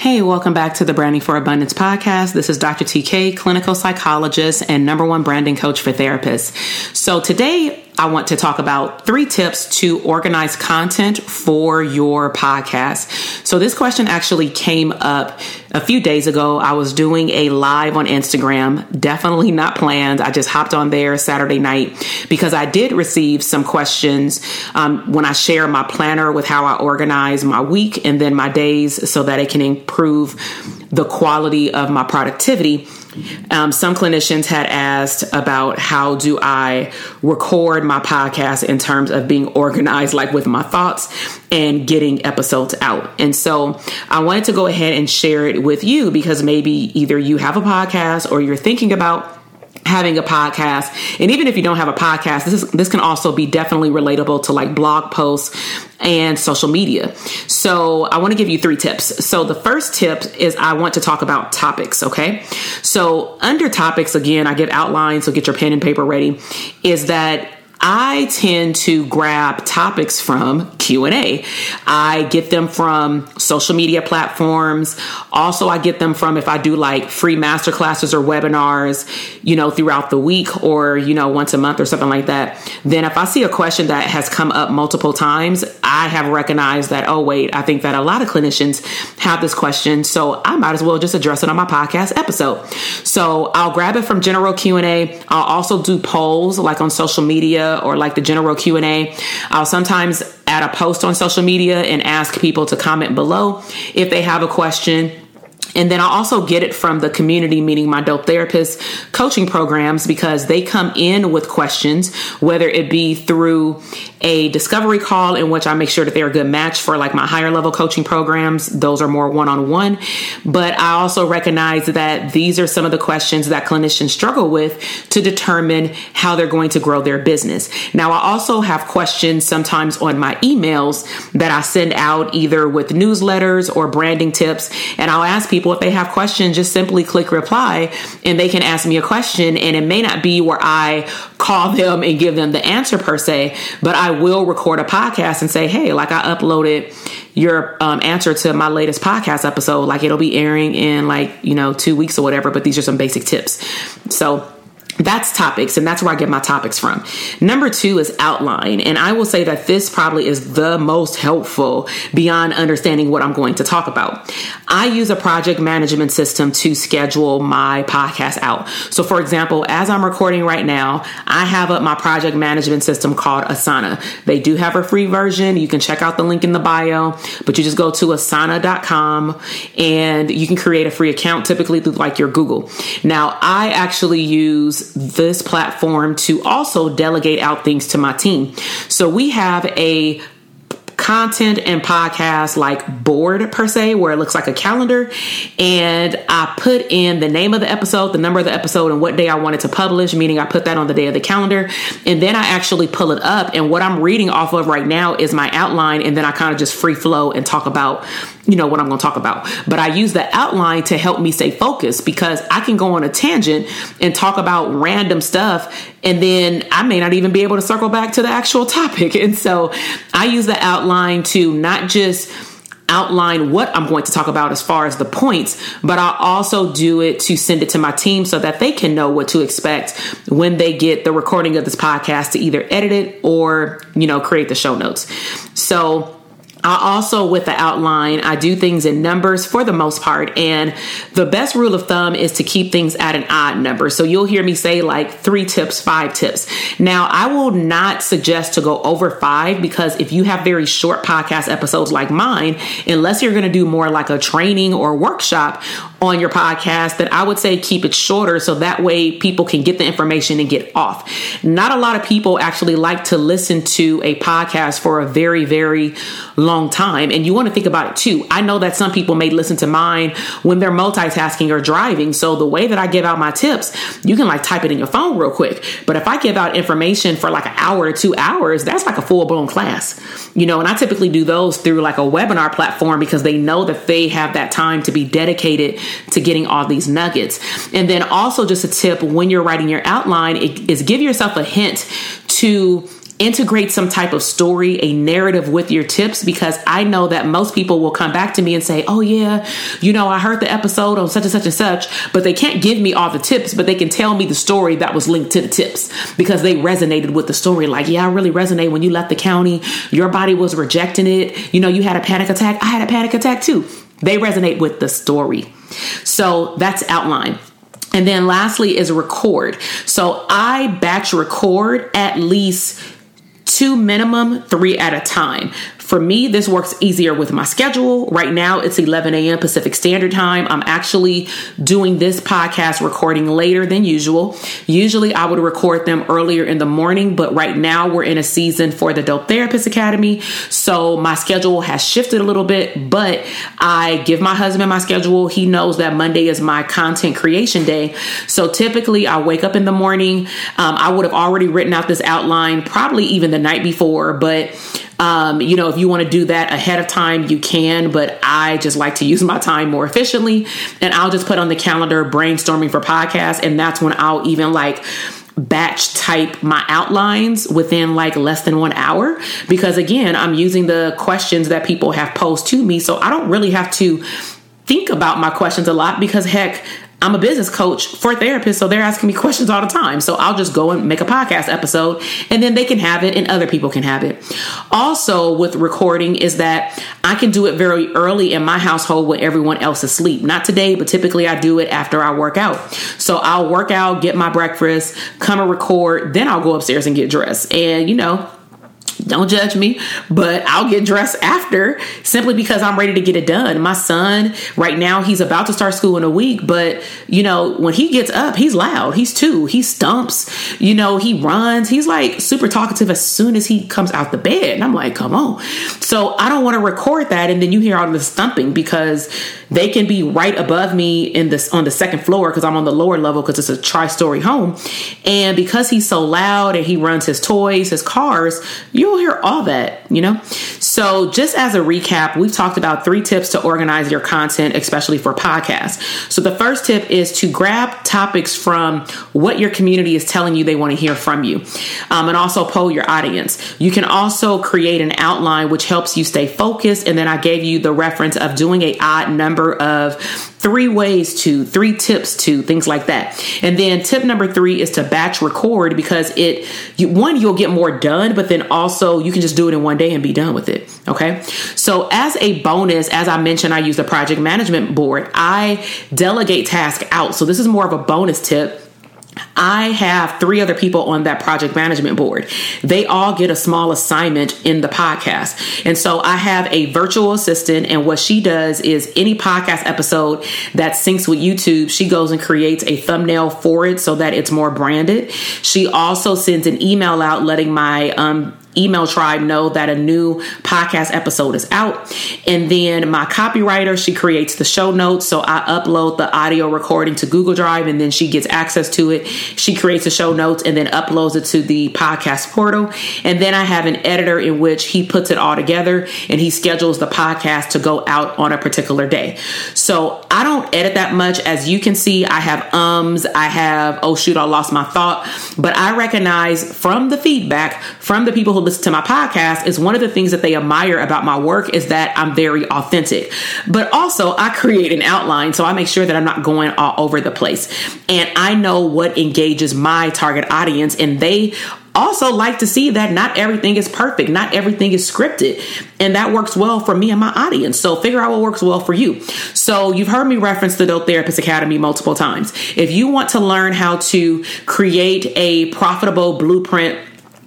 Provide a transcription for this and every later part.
Hey, welcome back to the Branding for Abundance podcast. This is Dr. TK, clinical psychologist and number one branding coach for therapists. So today I want to talk about three tips to organize content for your podcast. So this question actually came up a few days ago. I was doing a live on Instagram, definitely not planned. I just hopped on there Saturday night because I did receive some questions um, when I share my planner with how I organize my week and then my days so that it can improve the quality of my productivity. Um, some clinicians had asked about how do I record my podcast in terms of being organized, like with my thoughts and getting episodes out. And so I wanted to go ahead and share it with you because maybe either you have a podcast or you're thinking about having a podcast. And even if you don't have a podcast this is this can also be definitely relatable to like blog posts and social media. So i want to give you three tips. So the first tip is i want to talk about topics okay? So under topics again i get outlined so get your pen and paper ready is that I tend to grab topics from Q&A. I get them from social media platforms. Also, I get them from if I do like free master classes or webinars, you know, throughout the week or, you know, once a month or something like that. Then if I see a question that has come up multiple times, I have recognized that, oh, wait, I think that a lot of clinicians have this question. So I might as well just address it on my podcast episode. So I'll grab it from general Q&A. I'll also do polls like on social media or like the general Q&A. I'll sometimes add a post on social media and ask people to comment below if they have a question and then I also get it from the community, meaning my dope therapist coaching programs, because they come in with questions, whether it be through a discovery call in which I make sure that they're a good match for like my higher level coaching programs. Those are more one on one. But I also recognize that these are some of the questions that clinicians struggle with to determine how they're going to grow their business. Now, I also have questions sometimes on my emails that I send out either with newsletters or branding tips. And I'll ask people if they have questions, just simply click reply and they can ask me a question. And it may not be where I call them and give them the answer per se, but I will record a podcast and say, hey, like I uploaded your um, answer to my latest podcast episode. Like it'll be airing in like, you know, two weeks or whatever, but these are some basic tips. So, that's topics, and that's where I get my topics from. Number two is outline, and I will say that this probably is the most helpful beyond understanding what I'm going to talk about. I use a project management system to schedule my podcast out. So, for example, as I'm recording right now, I have up my project management system called Asana. They do have a free version. You can check out the link in the bio, but you just go to asana.com and you can create a free account typically through like your Google. Now, I actually use this platform to also delegate out things to my team. So we have a content and podcast like board per se, where it looks like a calendar. And I put in the name of the episode, the number of the episode, and what day I wanted to publish, meaning I put that on the day of the calendar. And then I actually pull it up. And what I'm reading off of right now is my outline. And then I kind of just free flow and talk about you know what I'm going to talk about. But I use the outline to help me stay focused because I can go on a tangent and talk about random stuff and then I may not even be able to circle back to the actual topic. And so I use the outline to not just outline what I'm going to talk about as far as the points, but I'll also do it to send it to my team so that they can know what to expect when they get the recording of this podcast to either edit it or, you know, create the show notes. So I also, with the outline, I do things in numbers for the most part. And the best rule of thumb is to keep things at an odd number. So you'll hear me say like three tips, five tips. Now, I will not suggest to go over five because if you have very short podcast episodes like mine, unless you're going to do more like a training or workshop, on your podcast, then I would say keep it shorter so that way people can get the information and get off. Not a lot of people actually like to listen to a podcast for a very, very long time. And you want to think about it too. I know that some people may listen to mine when they're multitasking or driving. So the way that I give out my tips, you can like type it in your phone real quick. But if I give out information for like an hour or two hours, that's like a full blown class, you know, and I typically do those through like a webinar platform because they know that they have that time to be dedicated to getting all these nuggets. And then also just a tip when you're writing your outline is give yourself a hint to integrate some type of story, a narrative with your tips because I know that most people will come back to me and say, Oh, yeah, you know, I heard the episode on such and such and such, but they can't give me all the tips, but they can tell me the story that was linked to the tips because they resonated with the story. Like, yeah, I really resonate when you left the county, your body was rejecting it. You know, you had a panic attack. I had a panic attack too. They resonate with the story. So that's outline. And then lastly is record. So I batch record at least two minimum, three at a time. For me, this works easier with my schedule. Right now, it's 11 a.m. Pacific Standard Time. I'm actually doing this podcast recording later than usual. Usually, I would record them earlier in the morning, but right now, we're in a season for the Dope Therapist Academy. So, my schedule has shifted a little bit, but I give my husband my schedule. He knows that Monday is my content creation day. So, typically, I wake up in the morning. Um, I would have already written out this outline probably even the night before, but um, you know, if you want to do that ahead of time, you can, but I just like to use my time more efficiently. And I'll just put on the calendar brainstorming for podcasts. And that's when I'll even like, batch type my outlines within like less than one hour because again i'm using the questions that people have posed to me so i don't really have to think about my questions a lot because heck I'm a business coach for therapists, so they're asking me questions all the time. So I'll just go and make a podcast episode and then they can have it and other people can have it. Also, with recording, is that I can do it very early in my household when everyone else is asleep. Not today, but typically I do it after I work out. So I'll work out, get my breakfast, come and record, then I'll go upstairs and get dressed. And you know, don't judge me, but I'll get dressed after simply because I'm ready to get it done. My son, right now, he's about to start school in a week, but you know, when he gets up, he's loud. He's two. He stumps, you know, he runs. He's like super talkative as soon as he comes out the bed. And I'm like, come on. So I don't want to record that. And then you hear all the stumping because they can be right above me in this on the second floor because I'm on the lower level because it's a tri-story home. And because he's so loud and he runs his toys, his cars, you'll hear all that, you know? So just as a recap, we've talked about three tips to organize your content, especially for podcasts. So the first tip is to grab topics from what your community is telling you they want to hear from you. Um, and also poll your audience. You can also create an outline which helps you stay focused. And then I gave you the reference of doing a odd number of three ways to, three tips to, things like that. And then tip number three is to batch record because it, you, one, you'll get more done, but then also you can just do it in one day and be done with it. Okay. So as a bonus, as I mentioned, I use the project management board. I delegate tasks out. So this is more of a bonus tip I have three other people on that project management board. They all get a small assignment in the podcast. And so I have a virtual assistant, and what she does is any podcast episode that syncs with YouTube, she goes and creates a thumbnail for it so that it's more branded. She also sends an email out letting my um, email tribe know that a new podcast episode is out. And then my copywriter, she creates the show notes. So I upload the audio recording to Google Drive and then she gets access to it. She creates the show notes and then uploads it to the podcast portal. And then I have an editor in which he puts it all together and he schedules the podcast to go out on a particular day. So I don't edit that much. As you can see, I have ums, I have, oh shoot, I lost my thought. But I recognize from the feedback from the people who listen to my podcast is one of the things that they admire about my work is that I'm very authentic. But also, I create an outline so I make sure that I'm not going all over the place. And I know what engages my target audience, and they also like to see that not everything is perfect, not everything is scripted, and that works well for me and my audience. So figure out what works well for you. So you've heard me reference the Dope Therapist Academy multiple times. If you want to learn how to create a profitable blueprint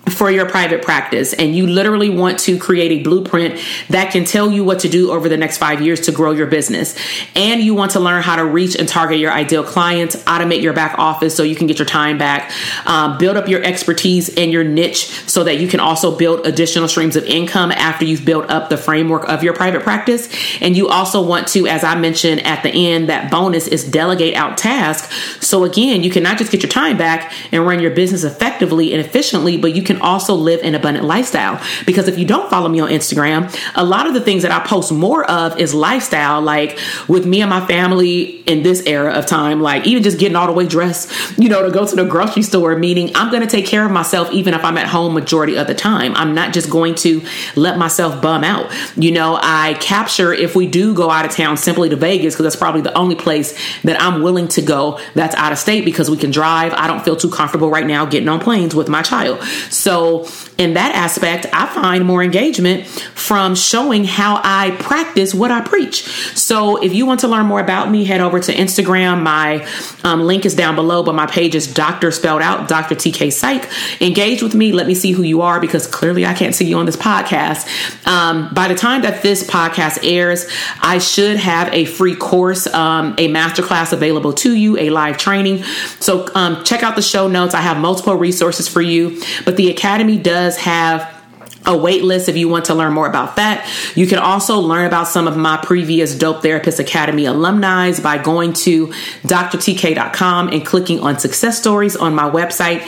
for your private practice and you literally want to create a blueprint that can tell you what to do over the next five years to grow your business. And you want to learn how to reach and target your ideal clients automate your back office so you can get your time back um, build up your expertise and your niche so that you can also build additional streams of income after you've built up the framework of your private practice. And you also want to as i mentioned at the end that bonus is delegate out tasks so again you cannot just get your time back and run your business effectively and efficiently but you can can also live an abundant lifestyle. Because if you don't follow me on Instagram, a lot of the things that I post more of is lifestyle, like with me and my family in this era of time, like even just getting all the way dressed, you know, to go to the grocery store, meaning I'm going to take care of myself even if I'm at home majority of the time. I'm not just going to let myself bum out. You know, I capture if we do go out of town simply to Vegas, because that's probably the only place that I'm willing to go that's out of state because we can drive. I don't feel too comfortable right now getting on planes with my child. So in that aspect, I find more engagement from showing how I practice what I preach. So, if you want to learn more about me, head over to Instagram. My um, link is down below, but my page is Dr. spelled out, Dr. TK Psych. Engage with me. Let me see who you are because clearly I can't see you on this podcast. Um, by the time that this podcast airs, I should have a free course, um, a masterclass available to you, a live training. So, um, check out the show notes. I have multiple resources for you, but the Academy does have a wait list if you want to learn more about that. You can also learn about some of my previous Dope Therapist Academy alumni by going to drtk.com and clicking on success stories on my website.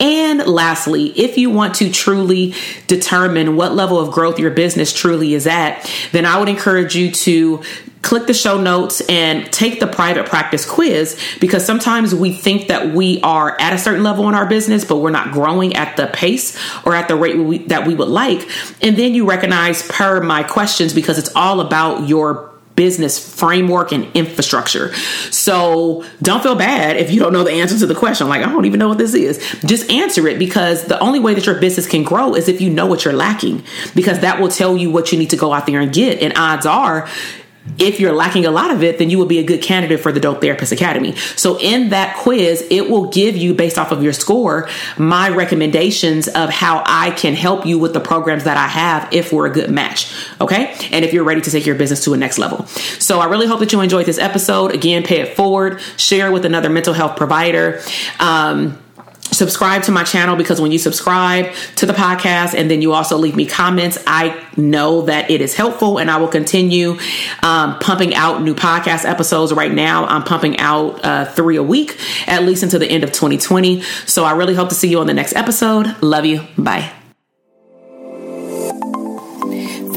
And lastly, if you want to truly determine what level of growth your business truly is at, then I would encourage you to click the show notes and take the private practice quiz because sometimes we think that we are at a certain level in our business but we're not growing at the pace or at the rate we, that we would like and then you recognize per my questions because it's all about your business framework and infrastructure. So don't feel bad if you don't know the answer to the question. Like, I don't even know what this is. Just answer it because the only way that your business can grow is if you know what you're lacking, because that will tell you what you need to go out there and get. And odds are, if you're lacking a lot of it, then you will be a good candidate for the Dope Therapist Academy. So in that quiz, it will give you, based off of your score, my recommendations of how I can help you with the programs that I have if we're a good match. Okay. And if you're ready to take your business to a next level. So I really hope that you enjoyed this episode. Again, pay it forward, share with another mental health provider. Um, subscribe to my channel because when you subscribe to the podcast and then you also leave me comments, I know that it is helpful and I will continue um, pumping out new podcast episodes. Right now, I'm pumping out uh, three a week, at least until the end of 2020. So I really hope to see you on the next episode. Love you. Bye.